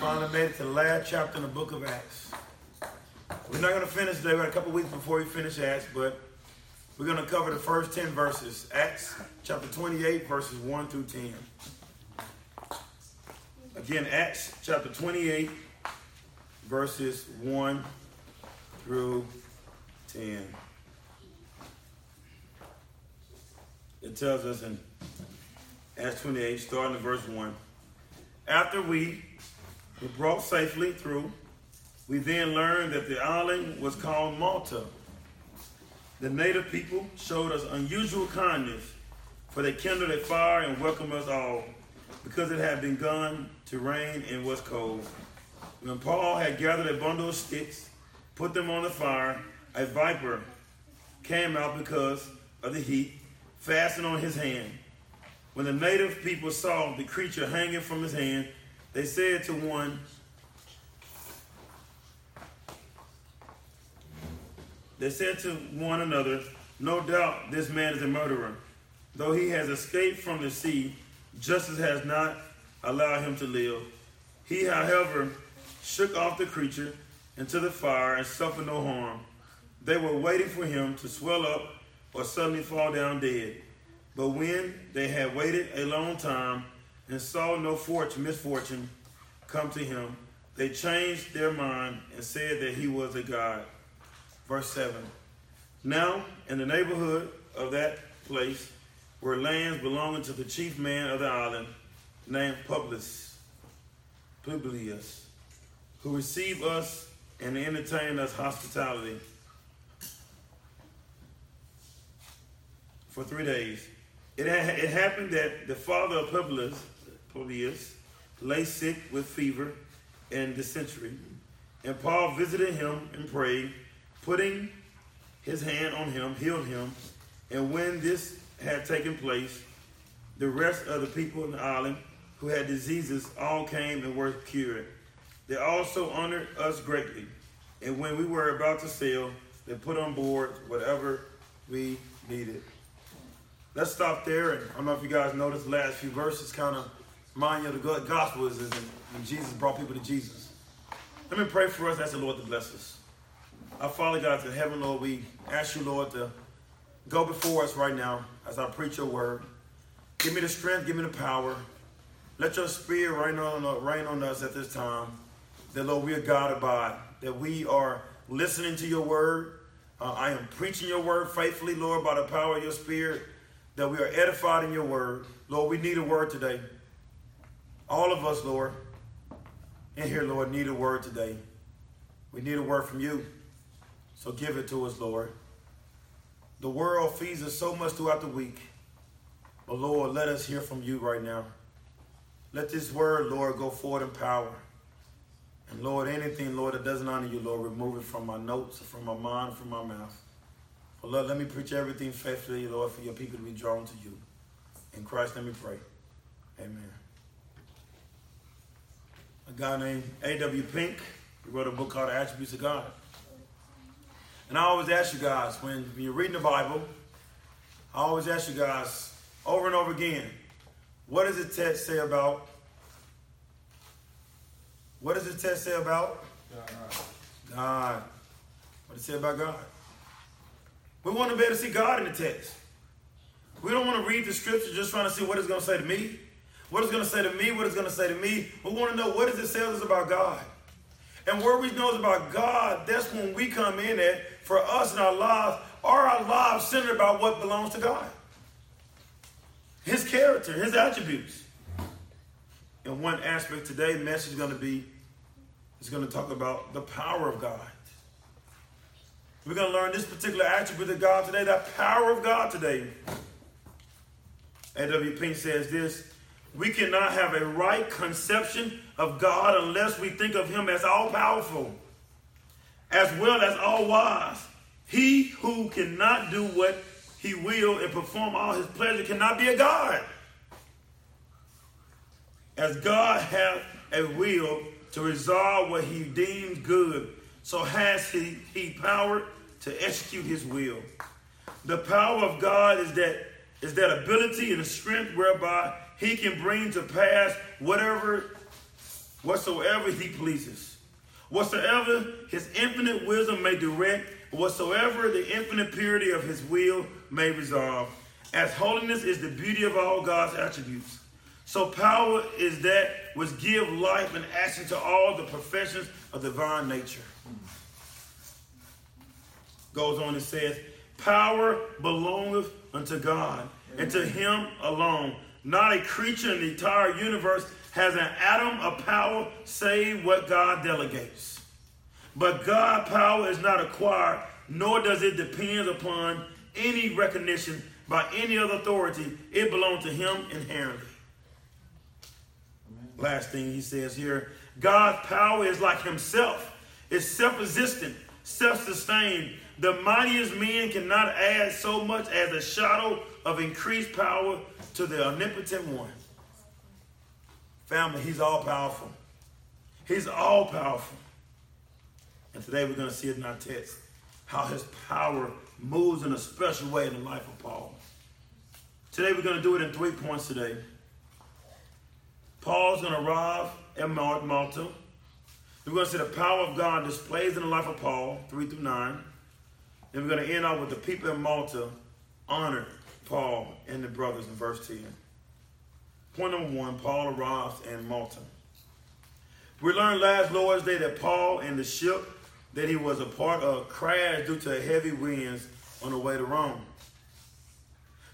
Finally made it to the last chapter in the book of Acts. We're not going to finish today. We got a couple weeks before we finish Acts, but we're going to cover the first 10 verses. Acts chapter 28, verses 1 through 10. Again, Acts chapter 28, verses 1 through 10. It tells us in Acts 28, starting at verse 1. After we were brought safely through, we then learned that the island was called Malta. The native people showed us unusual kindness, for they kindled a fire and welcomed us all, because it had begun to rain and was cold. When Paul had gathered a bundle of sticks, put them on the fire, a viper came out because of the heat, fastened on his hand. When the native people saw the creature hanging from his hand, they said to one, They said to one another, No doubt this man is a murderer. Though he has escaped from the sea, justice has not allowed him to live. He, however, shook off the creature into the fire and suffered no harm. They were waiting for him to swell up or suddenly fall down dead. But when they had waited a long time and saw no fortune, misfortune come to him, they changed their mind and said that he was a god. Verse 7. Now, in the neighborhood of that place were lands belonging to the chief man of the island, named Publius, Publius, who received us and entertained us hospitality for three days. It, ha- it happened that the father of Publius, Publius lay sick with fever and dysentery, and Paul visited him and prayed, putting his hand on him, healed him. And when this had taken place, the rest of the people in the island who had diseases all came and were cured. They also honored us greatly. And when we were about to sail, they put on board whatever we needed. Let's stop there. And I don't know if you guys noticed last few verses kind of remind you the gospel is when Jesus brought people to Jesus. Let me pray for us. Ask the Lord to bless us. Our Father God in heaven, Lord, we ask you, Lord, to go before us right now as I preach your word. Give me the strength, give me the power. Let your spirit rain on, rain on us at this time. That, Lord, we are by, that we are listening to your word. Uh, I am preaching your word faithfully, Lord, by the power of your spirit, that we are edified in your word. Lord, we need a word today. All of us, Lord, in here, Lord, need a word today. We need a word from you. So give it to us, Lord. The world feeds us so much throughout the week. But Lord, let us hear from you right now. Let this word, Lord, go forward in power. And Lord, anything, Lord, that doesn't honor you, Lord, remove it from my notes, from my mind, from my mouth. But Lord, let me preach everything faithfully, Lord, for your people to be drawn to you. In Christ, let me pray. Amen. A guy named A.W. Pink, he wrote a book called Attributes of God. And I always ask you guys, when you're reading the Bible, I always ask you guys over and over again, what does the text say about? What does the text say about? God. God. What does it say about God? We want to be able to see God in the text. We don't want to read the scripture just trying to see what it's going to say to me. What it's going to say to me, what it's going to say to me. We want to know what does it say us about God. And where we know about God, that's when we come in at for us in our lives. Are our lives centered about what belongs to God? His character, his attributes. And one aspect today, message is going to be, is going to talk about the power of God. We're going to learn this particular attribute of God today, that power of God today. A.W. Pink says this We cannot have a right conception of God unless we think of Him as all powerful, as well as all wise. He who cannot do what He will and perform all His pleasure cannot be a God. As God hath a will to resolve what He deems good, so has He, he power to execute His will. The power of God is that is that ability and a strength whereby he can bring to pass whatever whatsoever he pleases. Whatsoever his infinite wisdom may direct, whatsoever the infinite purity of his will may resolve. As holiness is the beauty of all God's attributes, so power is that which give life and action to all the professions of divine nature. Goes on and says, Power belongeth unto God, and to him alone. Not a creature in the entire universe has an atom of power save what God delegates. But God power is not acquired, nor does it depend upon any recognition by any other authority. It belongs to him inherently. Last thing he says here God's power is like himself, it's self existent, self sustained. The mightiest men cannot add so much as a shadow of increased power to the omnipotent one. Family, he's all powerful. He's all powerful. And today we're going to see it in our text how his power moves in a special way in the life of Paul. Today we're going to do it in three points today. Paul's going to arrive at Malta. We're going to see the power of God displayed in the life of Paul, 3 through 9. Then we're going to end off with the people in Malta honored Paul and the brothers in verse 10. Point number one Paul arrives in Malta. We learned last Lord's Day that Paul and the ship that he was a part of crashed due to heavy winds on the way to Rome.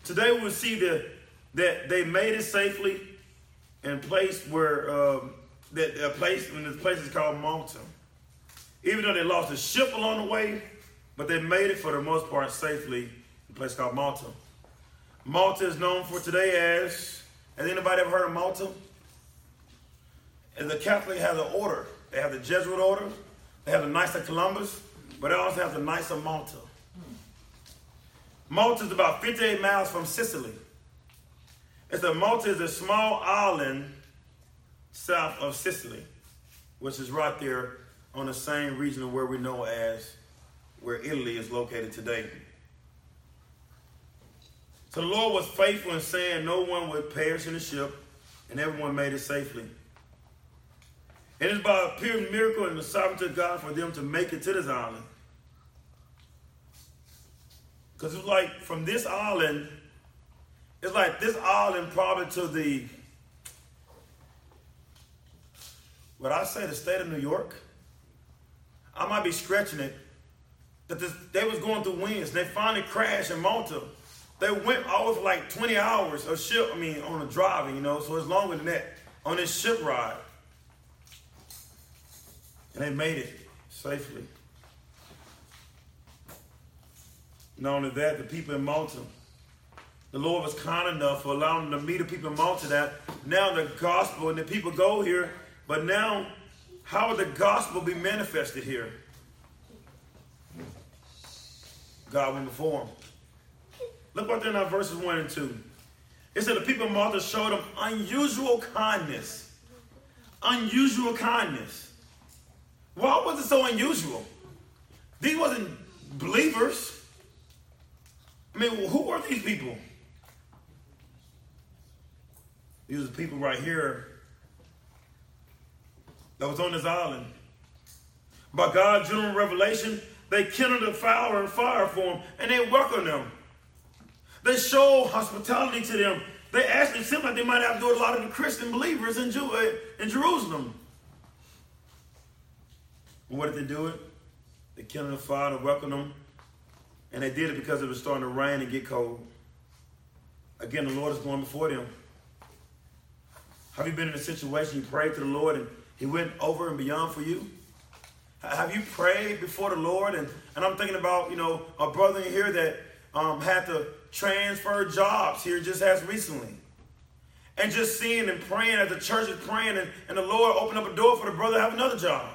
Today we will see that, that they made it safely in place where um, that a place and this place is called Malta. Even though they lost a ship along the way, but they made it for the most part safely in a place called Malta. Malta is known for today as, has anybody ever heard of Malta? And the Catholic has an order. They have the Jesuit order, they have the Knights of Columbus, but they also have the Knights of Malta. Malta is about 58 miles from Sicily. It's a Malta is a small island south of Sicily, which is right there on the same region where we know as where Italy is located today. The Lord was faithful in saying no one would perish in the ship, and everyone made it safely. And it's by a pure miracle and the sovereignty of God for them to make it to this island. Because it's like from this island, it's like this island probably to the, what I say, the state of New York. I might be stretching it. That this, they was going through winds. They finally crashed in Malta. They went off like 20 hours of ship, I mean, on a driving, you know, so it's longer than that on this ship ride. And they made it safely. Not only that, the people in Malta, the Lord was kind enough for allowing them to meet the people in Malta that now the gospel and the people go here, but now how would the gospel be manifested here? God went before them. Look what they're in uh, verses 1 and 2. It said the people of Malta showed them unusual kindness. Unusual kindness. Why was it so unusual? These wasn't believers. I mean, who are these people? These are people right here that was on this island. By God's general revelation, they kindled a fire and fire for them, and they welcomed them. They showed hospitality to them. They actually seemed like they might have to a lot of the Christian believers in, Jew- uh, in Jerusalem. What did they do it? They kindled a fire to welcome them. And they did it because it was starting to rain and get cold. Again, the Lord is going before them. Have you been in a situation you prayed to the Lord and He went over and beyond for you? Have you prayed before the Lord? And, and I'm thinking about, you know, a brother in here that um, had to transfer jobs here just as recently. And just seeing and praying as the church is praying and, and the Lord opened up a door for the brother to have another job.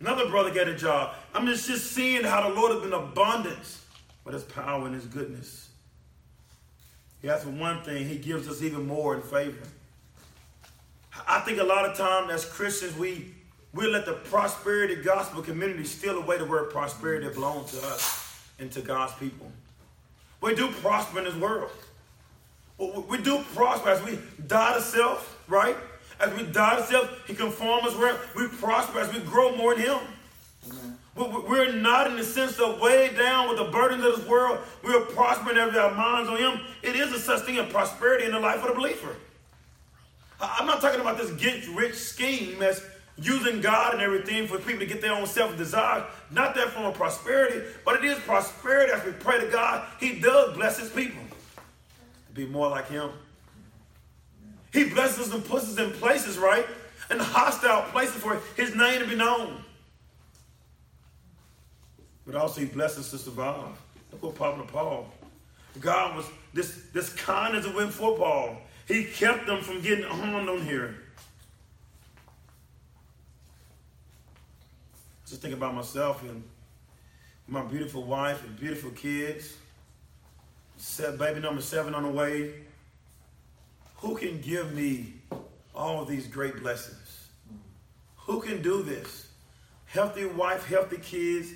Another brother get a job. I'm just, just seeing how the Lord has been abundance with his power and his goodness. He Yes, for one thing, he gives us even more in favor. I think a lot of time as Christians, we we let the prosperity gospel community steal away the word prosperity that belongs to us and to God's people. We do prosper in this world. We do prosper as we die to self, right? As we die to self, He conforms us where we prosper as we grow more in Him. We're not in the sense of way down with the burdens of this world. We're prospering as our minds on Him. It is a such thing prosperity in the life of the believer. I'm not talking about this get rich scheme as using God and everything for people to get their own self desire. Not that form of prosperity, but it is prosperity as we pray to God. He does bless His people to be more like Him. He blesses us and puts us in places, right? In hostile places for His name to be known. But also He blesses us to survive. Look what happened to Paul. God was this this kindness that went for Paul. He kept them from getting harmed on here. Just think about myself and my beautiful wife and beautiful kids. Set baby number seven on the way. Who can give me all these great blessings? Who can do this? Healthy wife, healthy kids.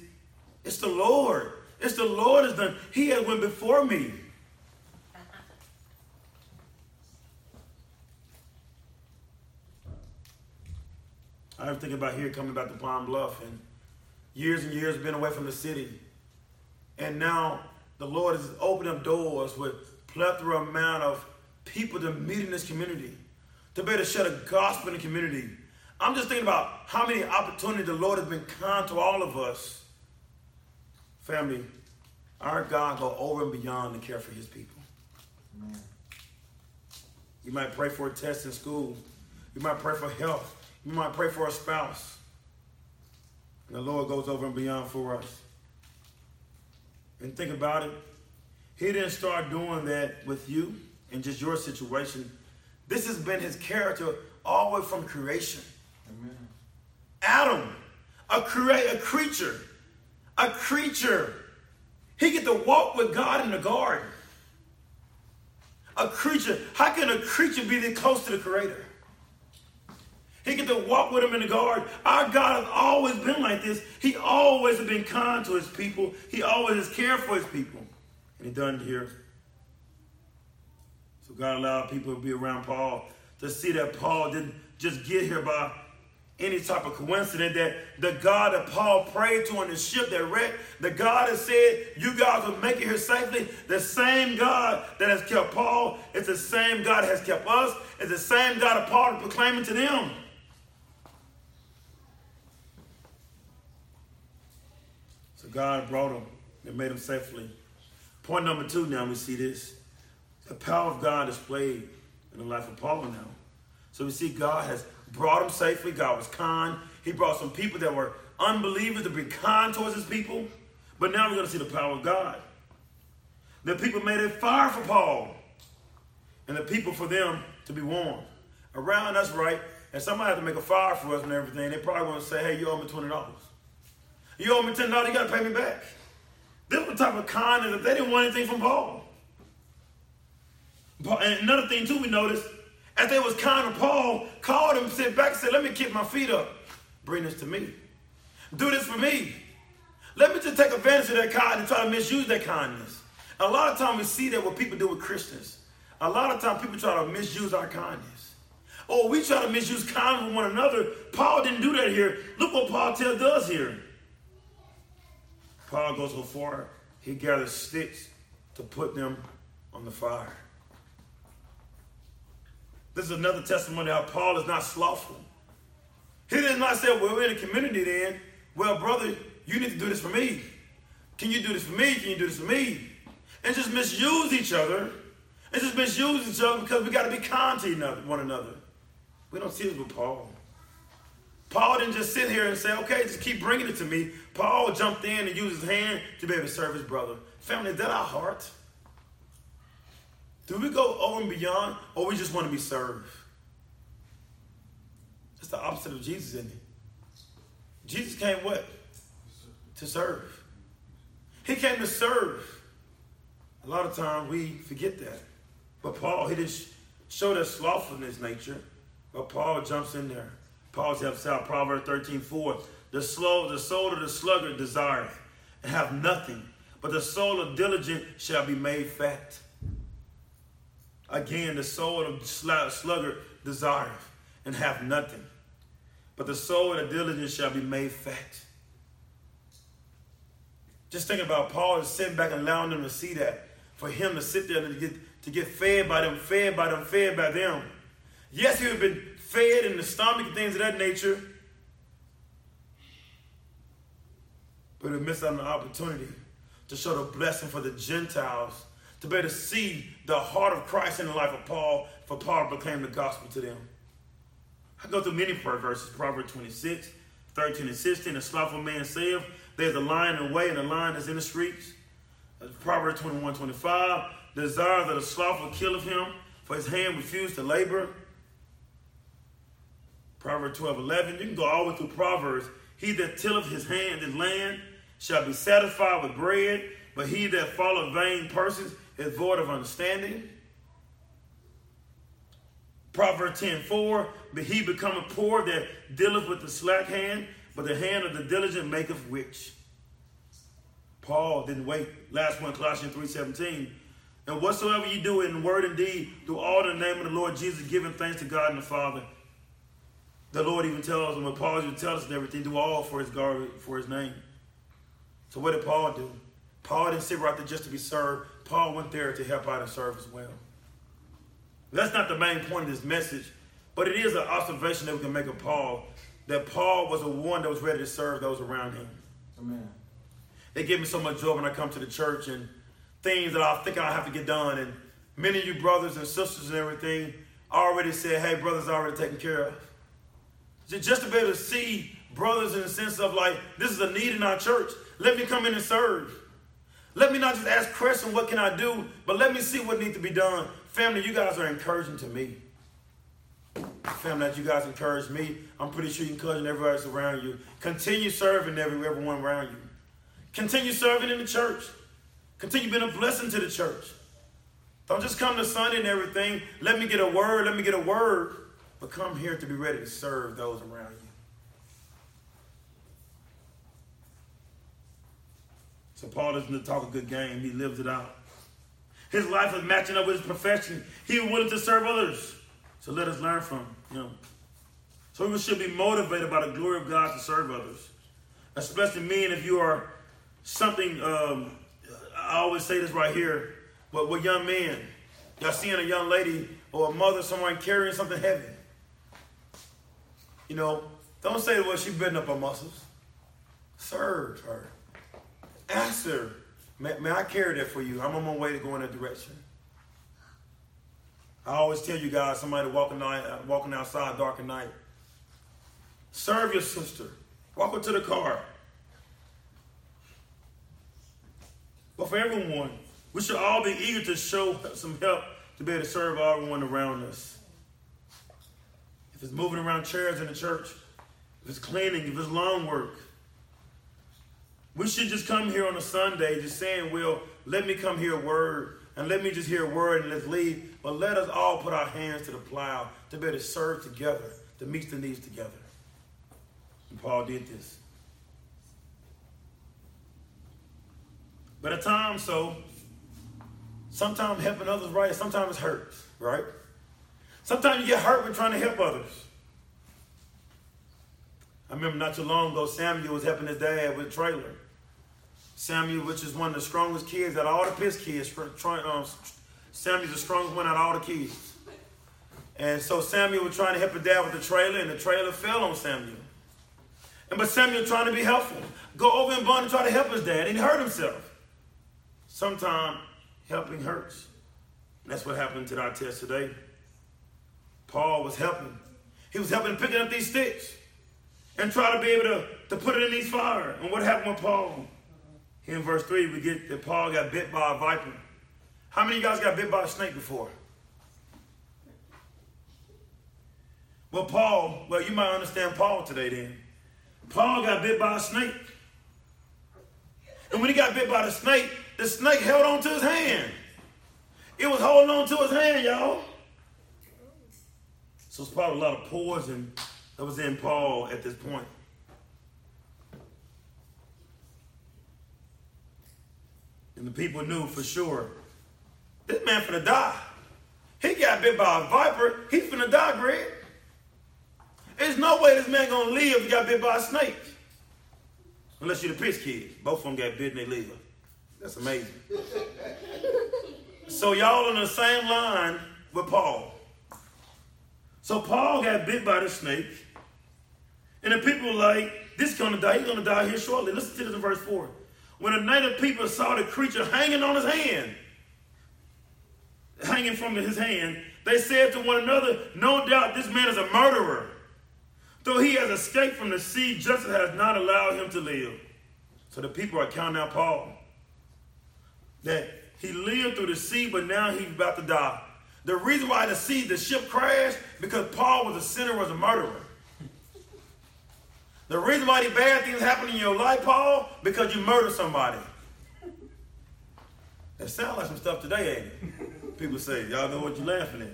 It's the Lord. It's the Lord has done. He has went before me. I was thinking about here coming back to Palm Bluff and years and years been away from the city. And now the Lord is opening up doors with plethora amount of people to meet in this community, to be able to share the gospel in the community. I'm just thinking about how many opportunities the Lord has been kind to all of us. Family, our God go over and beyond to care for his people. Amen. You might pray for a test in school. You might pray for health. You might pray for a spouse. And the Lord goes over and beyond for us. And think about it. He didn't start doing that with you in just your situation. This has been his character all the way from creation. Amen. Adam, a, crea- a creature, a creature. He get to walk with God in the garden. A creature. How can a creature be this close to the creator? He get to walk with him in the garden. Our God has always been like this. He always has been kind to his people. He always has cared for his people. And he done here. So God allowed people to be around Paul to see that Paul didn't just get here by any type of coincidence that the God that Paul prayed to on the ship that wrecked, the God that said, you guys will make it here safely, the same God that has kept Paul, it's the same God that has kept us, it's the same God that Paul is proclaiming to them. God brought him and made him safely. Point number two now we see this. The power of God is played in the life of Paul now. So we see God has brought him safely. God was kind. He brought some people that were unbelievers to be kind towards his people. But now we're going to see the power of God. The people made a fire for Paul. And the people for them to be warm. Around us, right? And somebody had to make a fire for us and everything. They probably want to say, hey, you owe me $20. You owe me ten dollars, you got to pay me back. This was the type of kindness that they didn't want anything from Paul. And another thing too, we noticed as they was kind Paul, called him, sit back, said, "Let me kick my feet up. Bring this to me. Do this for me. Let me just take advantage of that kindness and try to misuse that kindness." A lot of times we see that what people do with Christians. A lot of times people try to misuse our kindness. Or we try to misuse kindness with one another. Paul didn't do that here. Look what Paul tells does here. Paul goes so far, he gathers sticks to put them on the fire. This is another testimony how Paul is not slothful. He did not say, well, we're in a community then. Well, brother, you need to do this for me. Can you do this for me? Can you do this for me? And just misuse each other. And just misuse each other because we got to be kind to one another. We don't see this with Paul. Paul didn't just sit here and say, okay, just keep bringing it to me. Paul jumped in and used his hand to be able to serve his brother. Family, is that our heart? Do we go over and beyond, or we just want to be served? It's the opposite of Jesus, isn't it? Jesus came what? To serve. He came to serve. A lot of times we forget that. But Paul, he didn't show that slothfulness nature, but Paul jumps in there. Paul helps out. Proverbs 13, 4. The slow, the soul of the sluggard desireth, and have nothing, but the soul of diligent shall be made fat. Again, the soul of sluggard desireth, and have nothing. But the soul of the diligence shall be made fat. Just think about Paul is sitting back and allowing them to see that. For him to sit there and to get, to get fed by them, fed by them, fed by them. Yes, he had been fed in the stomach and things of that nature. But he missed out on the opportunity to show the blessing for the Gentiles, to be able to see the heart of Christ in the life of Paul, for Paul to proclaim the gospel to them. I go through many prayer verses, Proverbs 26, 13 and 16. A slothful man saith, There's a lion in the way, and a lion is in the streets. Proverbs 21, 25. Desire that a slothful killeth him, for his hand refused to labor. Proverbs 12, 11. You can go all the way through Proverbs. He that tilleth his hand in land shall be satisfied with bread, but he that followeth vain persons is void of understanding. Proverbs 10 4, but he becometh poor that dealeth with the slack hand, but the hand of the diligent maketh rich. Paul didn't wait. Last one, Colossians 3 17. And whatsoever you do in word and deed, do all in the name of the Lord Jesus, giving thanks to God and the Father. The Lord even tells them, when Paul even tells us and everything, do all for his God, for his name. So what did Paul do? Paul didn't sit right there just to be served. Paul went there to help out and serve as well. That's not the main point of this message, but it is an observation that we can make of Paul that Paul was a one that was ready to serve those around him. Amen. They give me so much joy when I come to the church and things that I think I have to get done. And many of you brothers and sisters and everything already said, hey, brothers already taken care of. Just to be able to see brothers in the sense of like, this is a need in our church. Let me come in and serve. Let me not just ask questions, what can I do? But let me see what needs to be done. Family, you guys are encouraging to me. Family, that you guys encourage me, I'm pretty sure you're encouraging everybody around you. Continue serving every, everyone around you. Continue serving in the church. Continue being a blessing to the church. Don't just come to Sunday and everything. Let me get a word, let me get a word. But come here to be ready to serve those around you. So Paul doesn't talk a good game, he lives it out. His life is matching up with his profession. He was willing to serve others. So let us learn from him. So we should be motivated by the glory of God to serve others. Especially men, if you are something, um, I always say this right here, but with young men, y'all seeing a young lady or a mother, someone carrying something heavy. You know, don't say, well, she's bending up her muscles. Serve her. Ask her, May, may I carry that for you? I'm on my way to go in that direction. I always tell you guys, somebody walking, uh, walking outside dark at night, serve your sister. Walk her to the car. But for everyone, we should all be eager to show some help to be able to serve everyone around us. If it's moving around chairs in the church, if it's cleaning, if it's lawn work, we should just come here on a Sunday just saying, well, let me come hear a word and let me just hear a word and let's leave. But let us all put our hands to the plow to be able to serve together, to meet the needs together. And Paul did this. But at times, so, sometimes helping others right, sometimes it hurts, right? Sometimes you get hurt when trying to help others. I remember not too long ago, Samuel was helping his dad with a trailer. Samuel, which is one of the strongest kids out of all the Piss kids. Um, Samuel's the strongest one out of all the kids. And so Samuel was trying to help his dad with the trailer, and the trailer fell on Samuel. And but Samuel trying to be helpful, go over and bond and try to help his dad, and he hurt himself. Sometimes helping hurts. And that's what happened to our test today. Paul was helping. He was helping picking up these sticks and try to be able to, to put it in these fire. And what happened with Paul? Here in verse 3, we get that Paul got bit by a viper. How many of you guys got bit by a snake before? Well, Paul, well, you might understand Paul today then. Paul got bit by a snake. And when he got bit by the snake, the snake held on to his hand. It was holding on to his hand, y'all. So it's probably a lot of poison that was in Paul at this point. And the people knew for sure, this man finna die. He got bit by a viper. He's finna die, Greg. There's no way this man gonna live if he got bit by a snake. Unless you're the pitch kid. Both of them got bit and they live. That's amazing. so y'all on the same line with Paul. So Paul got bit by the snake. And the people were like, this is gonna die. He's gonna die here shortly. Listen to this in verse 4. When the native people saw the creature hanging on his hand, hanging from his hand, they said to one another, No doubt this man is a murderer. Though he has escaped from the sea, justice has not allowed him to live. So the people are counting out Paul. That he lived through the sea, but now he's about to die. The reason why the sea, the ship crashed, because Paul was a sinner, was a murderer. The reason why these bad things happen in your life, Paul, because you murdered somebody. That sounds like some stuff today, ain't it? People say, y'all know what you're laughing at.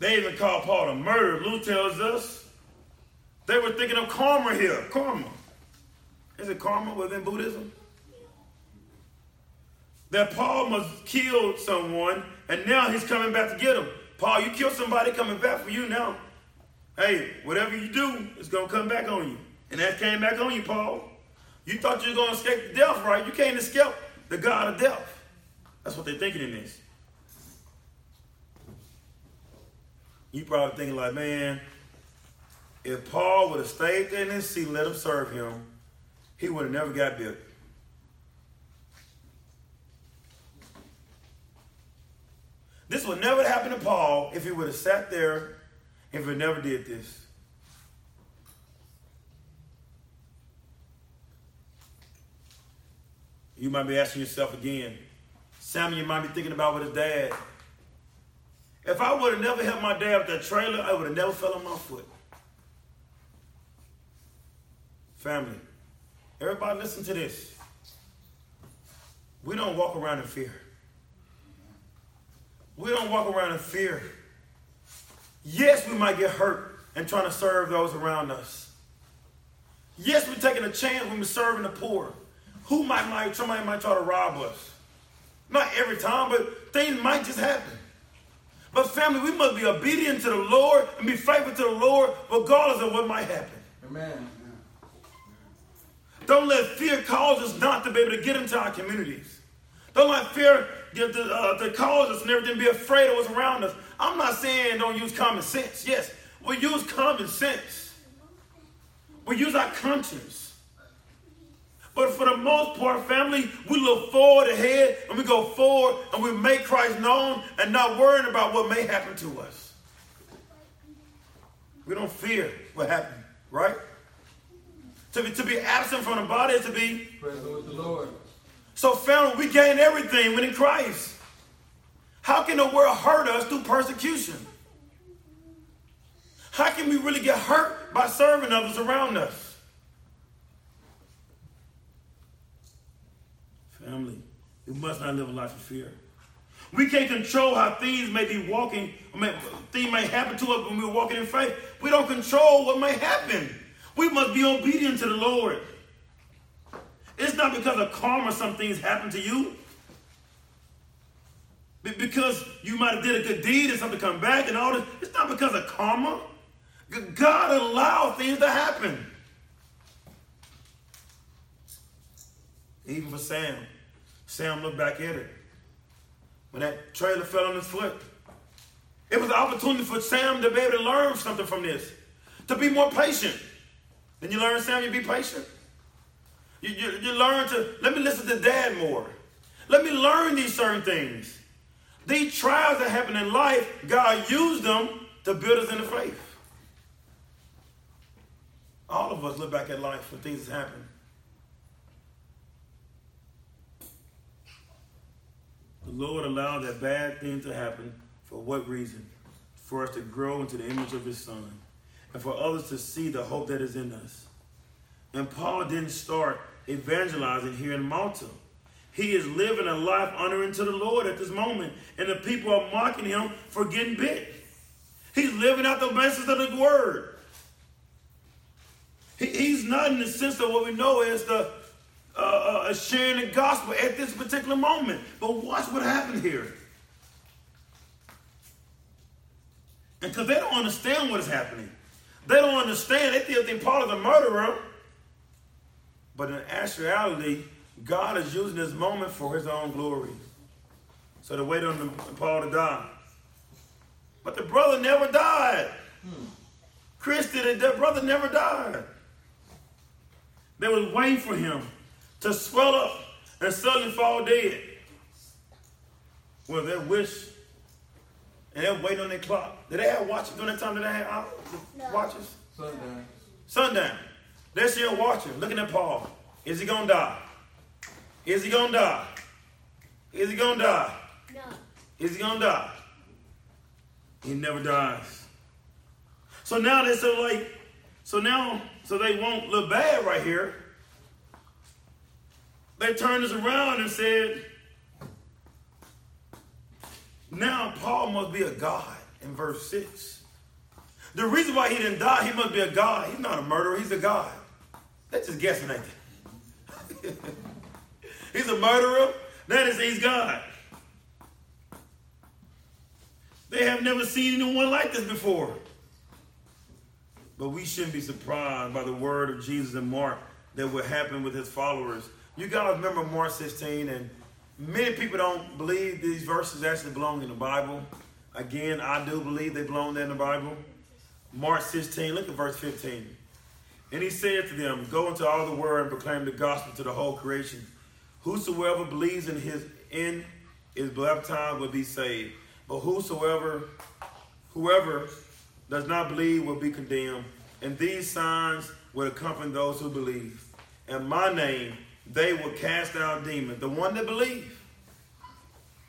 They even call Paul a murderer. Luke tells us they were thinking of karma here. Karma. Is it karma within Buddhism? That Paul must kill someone and now he's coming back to get him. Paul, you killed somebody coming back for you now. Hey, whatever you do, it's to come back on you. And that came back on you, Paul. You thought you were to escape death, right? You can't escape the God of death. That's what they're thinking in this. You probably thinking like, man, if Paul would have stayed there in his seat, let him serve him, he would have never got bit. This would never happen to Paul if he would have sat there, if he never did this. You might be asking yourself again. Samuel might be thinking about with his dad. If I would have never helped my dad with that trailer, I would have never fell on my foot. Family, everybody listen to this. We don't walk around in fear. We don't walk around in fear. Yes, we might get hurt and trying to serve those around us. Yes, we're taking a chance when we're serving the poor. Who might, might somebody might try to rob us? Not every time, but things might just happen. But family, we must be obedient to the Lord and be faithful to the Lord regardless of what might happen. Amen. Don't let fear cause us not to be able to get into our communities. Don't let fear the, the, uh, to cause us and everything be afraid of what's around us. I'm not saying don't use common sense. Yes, we use common sense. We use our conscience. But for the most part, family, we look forward ahead and we go forward and we make Christ known and not worrying about what may happen to us. We don't fear what happened, right? To be, to be absent from the body is to be present with the Lord. So, family, we gain everything when in Christ. How can the world hurt us through persecution? How can we really get hurt by serving others around us? Family, we must not live a life of fear. We can't control how things may be walking, I mean, things may happen to us when we're walking in faith. We don't control what may happen. We must be obedient to the Lord. It's not because of karma some things happen to you. Because you might have did a good deed and something come back and all this. It's not because of karma. God allowed things to happen. Even for Sam. Sam looked back at it. When that trailer fell on his foot. It was an opportunity for Sam to be able to learn something from this. To be more patient. And you learn, Sam, you be patient. You, you, you learn to, let me listen to dad more. Let me learn these certain things. These trials that happen in life, God used them to build us in the faith. All of us look back at life when things happen. The Lord allowed that bad thing to happen for what reason? For us to grow into the image of His Son and for others to see the hope that is in us. And Paul didn't start evangelizing here in Malta. He is living a life honoring to the Lord at this moment, and the people are mocking him for getting bit. He's living out the message of the word. He, he's not in the sense of what we know as the uh, uh, sharing the gospel at this particular moment. But watch what happened here. because they don't understand what is happening. They don't understand. They think Paul is a murderer. But in actuality, God is using this moment for his own glory. So they wait on Paul to die. But the brother never died. Hmm. Christian, their brother never died. They was waiting for him to swell up and suddenly fall dead. Well, they wish and they're waiting on their clock. Did they have watches during that time? Did they have no. watches? Sundown. Sundown. They're still watching, looking at Paul. Is he gonna die? Is he gonna die? Is he gonna die? No. Is he gonna die? He never dies. So now they're so like, so now, so they won't look bad right here. They turned this around and said, now Paul must be a God in verse 6. The reason why he didn't die, he must be a God. He's not a murderer, he's a God. That's just guessing, ain't it? he's a murderer, that is, he's God. They have never seen anyone like this before. But we shouldn't be surprised by the word of Jesus in Mark that will happen with his followers. You got to remember Mark 16 and Many people don't believe these verses actually belong in the Bible. Again, I do believe they belong there in the Bible. Mark 16, look at verse 15. And he said to them, Go into all the world and proclaim the gospel to the whole creation. Whosoever believes in his in is baptized will be saved. But whosoever whoever does not believe will be condemned. And these signs will accompany those who believe. In my name they will cast out demons. The one that believe,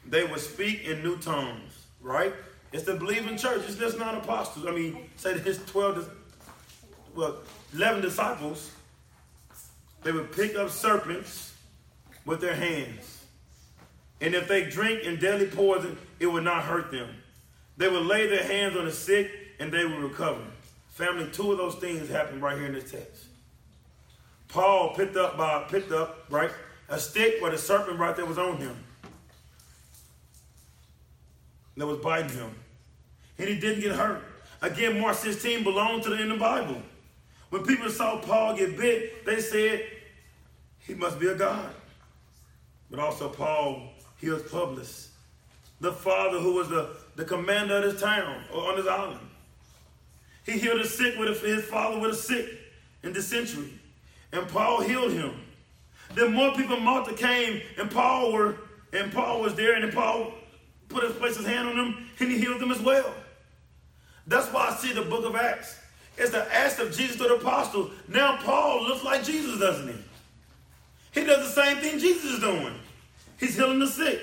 they will speak in new tongues, right? It's the believing church. It's just not apostles. I mean, say his 12, well, 11 disciples, they would pick up serpents with their hands. And if they drink in deadly poison, it would not hurt them. They would lay their hands on the sick and they would recover. Family, two of those things happen right here in this text. Paul picked up by picked up, right, a stick where the serpent right there was on him. That was biting him. And he didn't get hurt. Again, Mark 16 belonged to the in the Bible. When people saw Paul get bit, they said, he must be a God. But also Paul heals Publius, the father who was the, the commander of this town or on this island. He healed the sick with a, his father with a sick in dysentery and Paul healed him. Then more people Malta came, and Paul were and Paul was there, and then Paul put his place his hand on them, and he healed them as well. That's why I see the book of Acts. It's the Acts of Jesus to the apostles. Now Paul looks like Jesus, doesn't he? He does the same thing Jesus is doing. He's healing the sick.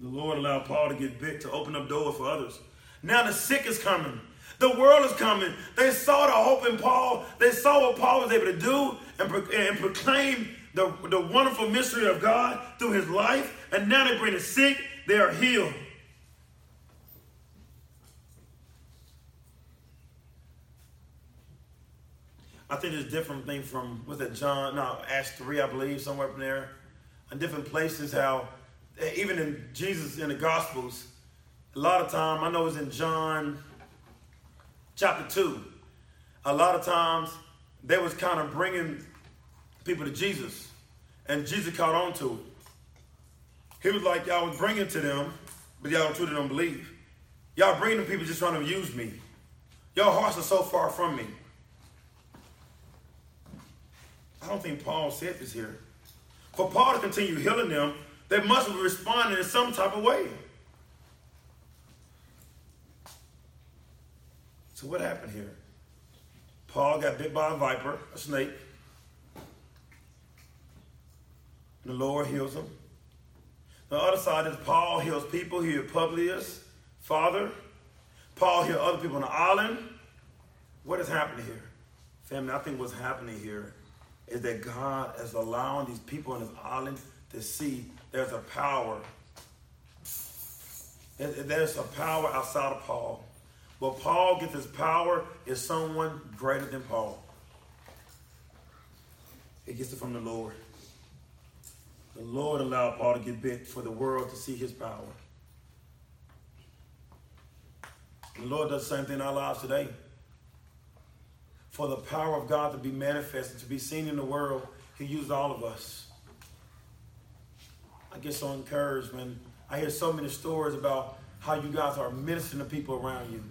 The Lord allowed Paul to get bit to open up doors for others. Now the sick is coming. The world is coming. They saw the hope in Paul. They saw what Paul was able to do and, pro- and proclaim the, the wonderful mystery of God through his life. And now they bring the sick, they are healed. I think a different thing from, was that John, no, Acts 3, I believe, somewhere up there. In different places, how, eh, even in Jesus in the Gospels, a lot of time, I know it's in John chapter 2, a lot of times they was kind of bringing people to Jesus, and Jesus caught on to it. He was like, y'all was bringing to them, but y'all truly don't believe. Y'all bringing people just trying to use me. Your hearts are so far from me. I don't think Paul said this here. For Paul to continue healing them, they must have responded in some type of way. So what happened here? Paul got bit by a viper, a snake. The Lord heals him. The other side is Paul heals people. He healed Publius, father. Paul healed other people on the island. What is happening here? Family, I think what's happening here is that God is allowing these people on this island to see there's a power. There's a power outside of Paul. But Paul gets his power is someone greater than Paul. He gets it from the Lord. The Lord allowed Paul to get bit for the world to see his power. The Lord does the same thing in our lives today. For the power of God to be manifested, to be seen in the world, He used all of us. I get so encouraged when I hear so many stories about how you guys are ministering to people around you.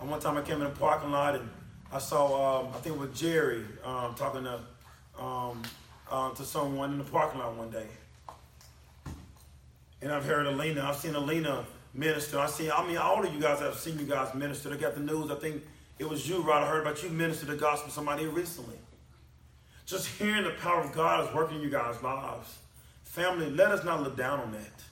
And one time I came in the parking lot and I saw, um, I think it was Jerry um, talking to um, uh, to someone in the parking lot one day. And I've heard Alina, I've seen Alina minister. I see, I mean, all of you guys have seen you guys minister. I got the news. I think it was you, Rod. I heard about you minister the gospel to somebody recently. Just hearing the power of God is working in you guys' lives. Family, let us not look down on that.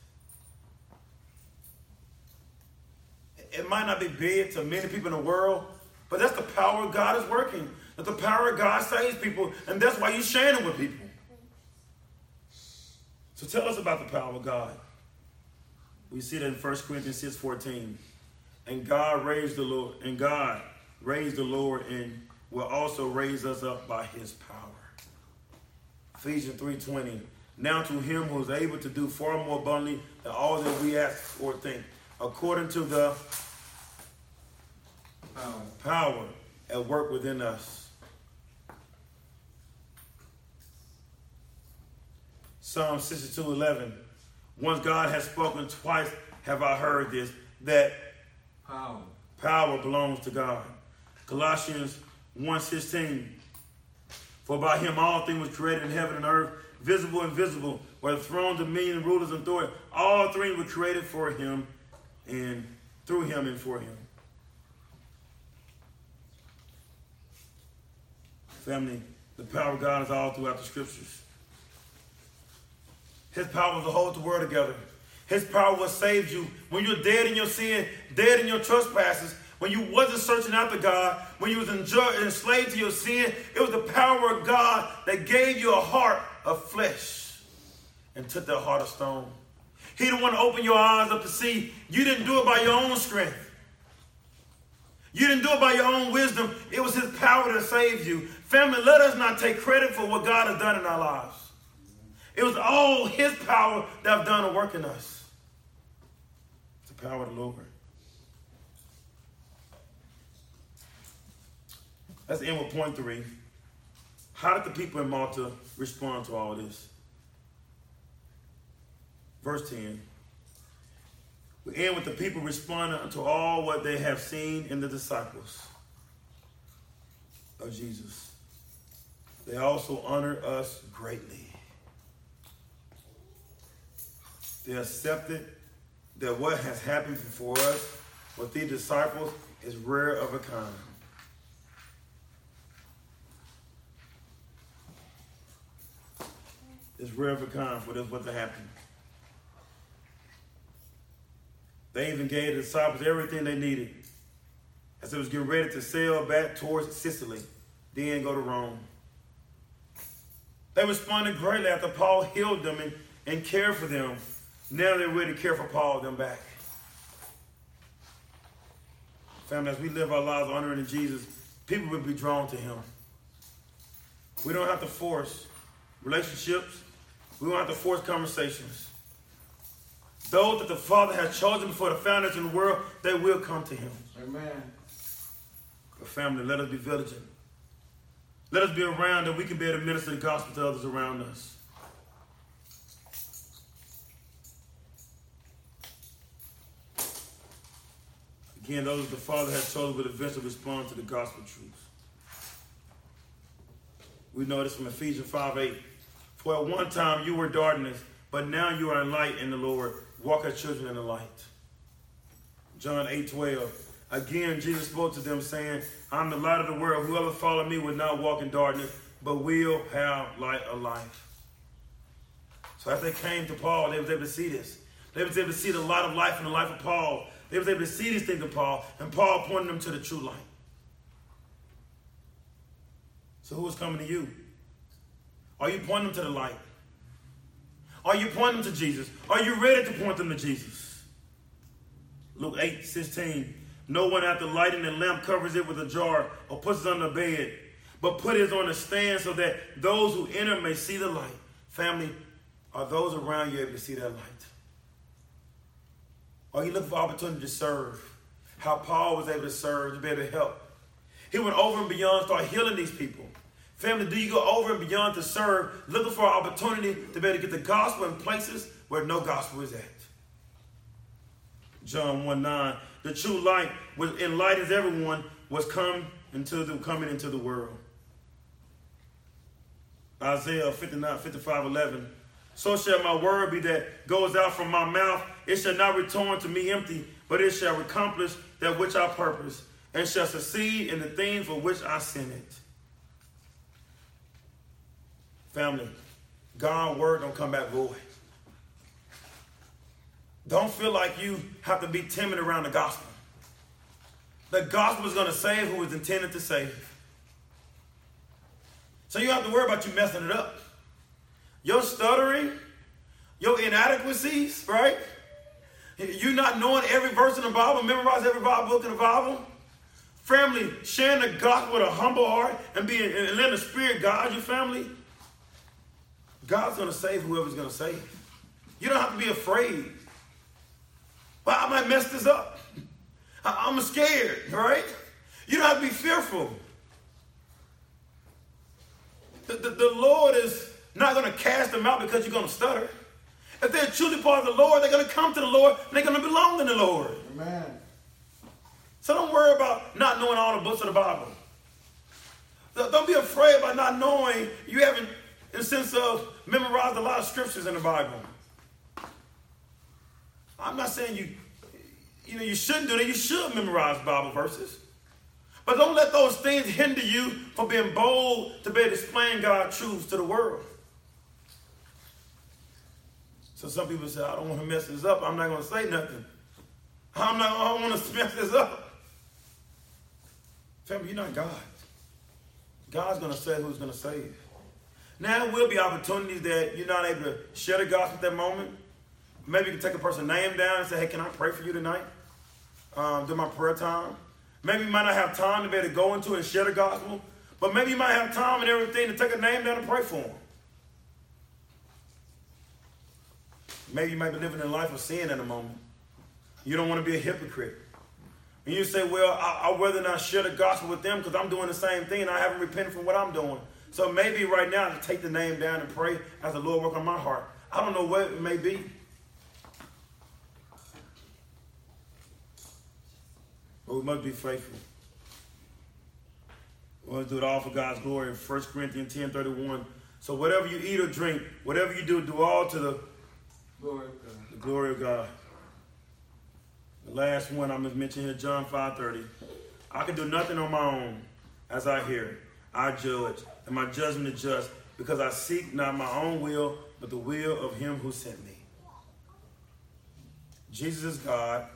It might not be big to many people in the world, but that's the power of God is working. That the power of God saves people, and that's why you're sharing it with people. So tell us about the power of God. We see that in 1 Corinthians 6 14. And God raised the Lord, and God raised the Lord and will also raise us up by his power. Ephesians 3:20. Now to him who is able to do far more abundantly than all that we ask or think, according to the power, power at work within us. Psalm 62 11. Once God has spoken, twice have I heard this, that power, power belongs to God. Colossians 1 16. For by him all things was created in heaven and earth, visible and invisible, whether thrones, dominion, rulers, and authority. All three were created for him and through him and for him. Family, the power of God is all throughout the scriptures. His power was to hold the world together. His power will save you when you're dead in your sin, dead in your trespasses, when you wasn't searching after God, when you was enslaved to your sin. It was the power of God that gave you a heart of flesh and took that heart of stone. He didn't want to open your eyes up to see. You didn't do it by your own strength. You didn't do it by your own wisdom. It was his power that saved you. Family, let us not take credit for what God has done in our lives. It was all his power that have done a work in us. It's the power of the Lord. Let's end with point three. How did the people in Malta respond to all this? Verse 10. We end with the people responding to all what they have seen in the disciples of Jesus. They also honor us greatly. They accepted that what has happened before us with these disciples is rare of a kind. It's rare for kind for this what to happen. They even gave the disciples everything they needed. As they was getting ready to sail back towards Sicily, then go to Rome. They responded greatly after Paul healed them and, and cared for them now they're ready to care for Paul them back. Family, as we live our lives honoring Jesus, people will be drawn to him. We don't have to force relationships. We have to force conversations. Those that the Father has chosen before the foundation of the world, they will come to him. Amen. But family, let us be vigilant. Let us be around that we can be able to minister the gospel to others around us. Again, those that the Father has chosen will eventually respond to the gospel truth. We know this from Ephesians 5 8. For at one time you were darkness, but now you are in light in the Lord. Walk as children in the light. John 8 12. Again, Jesus spoke to them, saying, I'm the light of the world. Whoever follow me will not walk in darkness, but will have light of life. So as they came to Paul, they was able to see this. They was able to see the light of life in the life of Paul. They was able to see these things in Paul, and Paul pointed them to the true light. So who is coming to you? Are you pointing them to the light? Are you pointing them to Jesus? Are you ready to point them to Jesus? Luke 8, 16. No one after lighting the lamp covers it with a jar or puts it on the bed, but put it on a stand so that those who enter may see the light. Family, are those around you able to see that light? Are you looking for opportunity to serve? how Paul was able to serve, to be able to help. He went over and beyond, start healing these people. Family, do you go over and beyond to serve, looking for an opportunity to be able to get the gospel in places where no gospel is at? John 1 9. The true light, which enlightens everyone, was come into the coming into the world. Isaiah 59, 55, 11. So shall my word be that goes out from my mouth. It shall not return to me empty, but it shall accomplish that which I purpose, and shall succeed in the things for which I sent it. Family, God's word don't come back void. Don't feel like you have to be timid around the gospel. The gospel is going to save who is intended to save. So you have to worry about you messing it up. Your stuttering, your inadequacies, right? You not knowing every verse in the Bible, memorize every Bible book in the Bible. Family, sharing the gospel with a humble heart and being and letting the Spirit guide your family. God's going to save whoever's going to save. You don't have to be afraid. Well, I might mess this up. I'm scared, right? You don't have to be fearful. The, the, the Lord is not going to cast them out because you're going to stutter. If they're truly part of the Lord, they're going to come to the Lord and they're going to belong in the Lord. Amen. So don't worry about not knowing all the books of the Bible. Don't be afraid about not knowing you haven't, in the sense of, uh, memorized a lot of scriptures in the Bible. I'm not saying you, you know, you shouldn't do that. You should memorize Bible verses. But don't let those things hinder you from being bold to be able to explain God's truths to the world. So some people say, I don't want to mess this up. I'm not going to say nothing. I'm not, I don't want to mess this up. Family, you're not God. God's going to say who's going to save. Now, there will be opportunities that you're not able to share the gospel at that moment. Maybe you can take a person's name down and say, hey, can I pray for you tonight? Um, do my prayer time. Maybe you might not have time to be able to go into and share the gospel, but maybe you might have time and everything to take a name down and pray for them. Maybe you might be living a life of sin at the moment. You don't want to be a hypocrite. And you say, well, I, would rather not share the gospel with them because I'm doing the same thing and I haven't repented from what I'm doing. So maybe right now to take the name down and pray as the Lord work on my heart. I don't know what it may be. But we must be faithful. We to do it all for God's glory. In 1 Corinthians 10 31. So whatever you eat or drink, whatever you do, do all to the glory of God. The glory of God. The last one I'm going to mention here, John 5 30. I can do nothing on my own as I hear. I judge, and my judgment is just, because I seek not my own will, but the will of him who sent me. Jesus is God,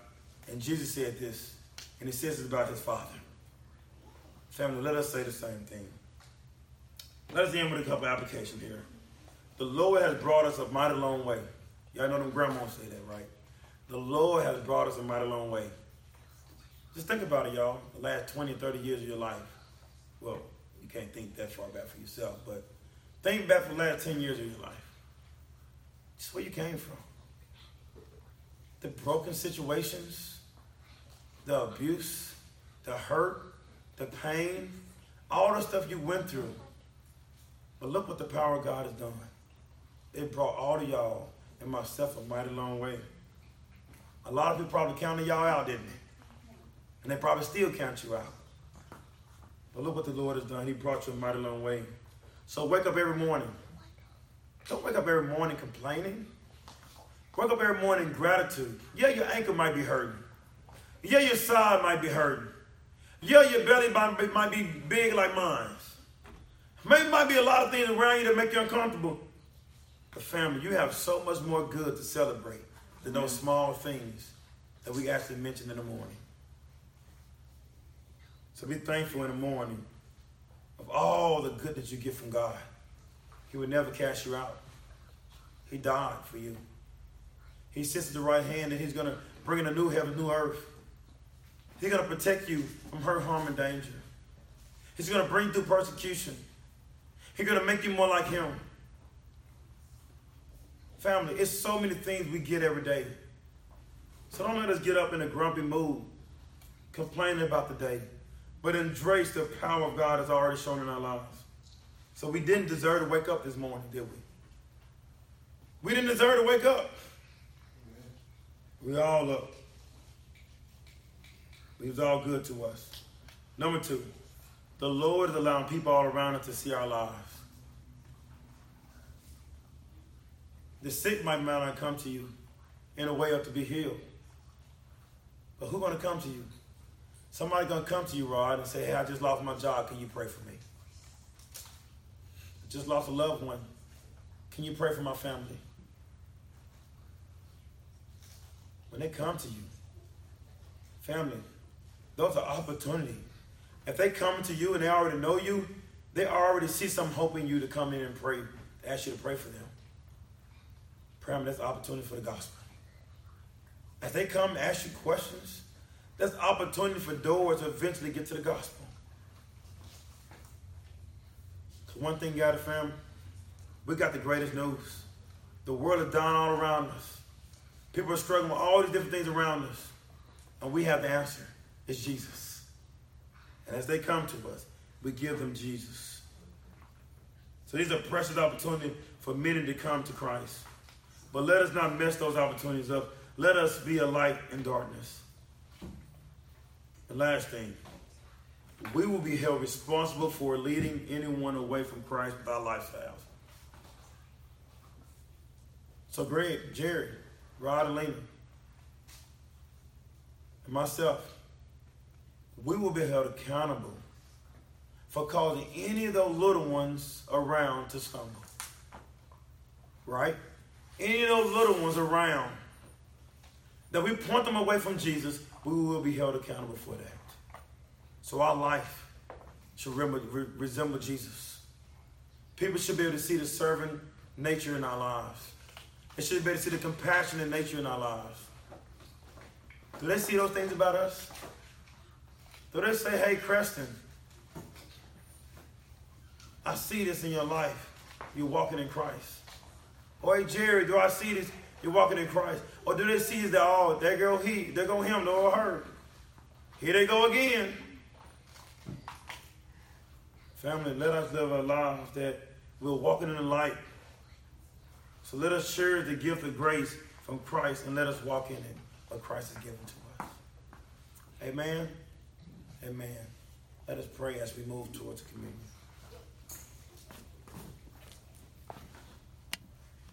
and Jesus said this and he says it's about his father. Family, let us say the same thing. Let us end with a couple applications here. The Lord has brought us a mighty long way. Y'all know them grandmas say that, right? The Lord has brought us a mighty long way. Just think about it, y'all. The last 20, 30 years of your life. Well, can't think that far back for yourself, but think back for the last 10 years of your life. Just where you came from. The broken situations, the abuse, the hurt, the pain, all the stuff you went through. But look what the power of God has done. It brought all of y'all and myself a mighty long way. A lot of people probably counted y'all out, didn't they? And they probably still count you out. But look what the Lord has done. He brought you a mighty long way. So wake up every morning. Don't wake up every morning complaining. Wake up every morning gratitude. Yeah, your ankle might be hurting. Yeah, your side might be hurting. Yeah, your belly might be, might be big like mine. Maybe might be a lot of things around you that make you uncomfortable. But family, you have so much more good to celebrate than those small things that we actually mentioned in the morning. So be thankful in the morning of all the good that you get from God. He would never cast you out. He died for you. He sits at the right hand and he's going to bring in a new heaven, new earth. He's going to protect you from hurt, harm, and danger. He's going to bring through persecution. He's going to make you more like him. Family, it's so many things we get every day. So don't let us get up in a grumpy mood complaining about the day, but in embrace the power of God has already shown in our lives. So we didn't deserve to wake up this morning, did we? We didn't deserve to wake up. We all up. He was all good to us. Number two, the Lord is allowing people all around us to see our lives. The sick might not come to you in a way up to be healed. But who's going to come to you? Somebody's going to come to you, Rod, and say, hey, I just lost my job. Can you pray for me? I just lost a loved one. Can you pray for my family? When they come to you, family, those are opportunity. If they come to you and they already know you, they already see some hope in you to come in and pray, ask you to pray for them. Pray, that's opportunity for the gospel. As they come ask you questions, that's opportunity for doors to eventually get to the gospel. Because one thing, God, family, we got the greatest news. The world is dying all around us. People are struggling with all these different things around us. And we have the answer. It's Jesus. And as they come to us, we give them Jesus. So these are precious opportunities for many to come to Christ. But let us not mess those opportunities up. Let us be a light in darkness. The last thing, we will be held responsible for leading anyone away from Christ by lifestyles. So Greg, Jerry, Rod, and Lena, and myself, we will be held accountable for causing any of those little ones around to stumble. Right? Any of those little ones around that we point them away from Jesus, we will be held accountable for that. So our life should resemble Jesus. People should be able to see the servant nature in our lives. They should be able to see the compassionate nature in our lives. Do they see those things about us? Do they say, hey, Creston, I see this in your life. You're walking in Christ. Or hey, Jerry, do I see this? You're walking in Christ. Or do they see that, oh, there go he, there go him, no her. Here they go again. Family, let us live a life that we're walking in the light. So let us share the gift of grace from Christ and let us walk in it, what Christ has given to us. Amen. Amen. Let us pray as we move towards communion.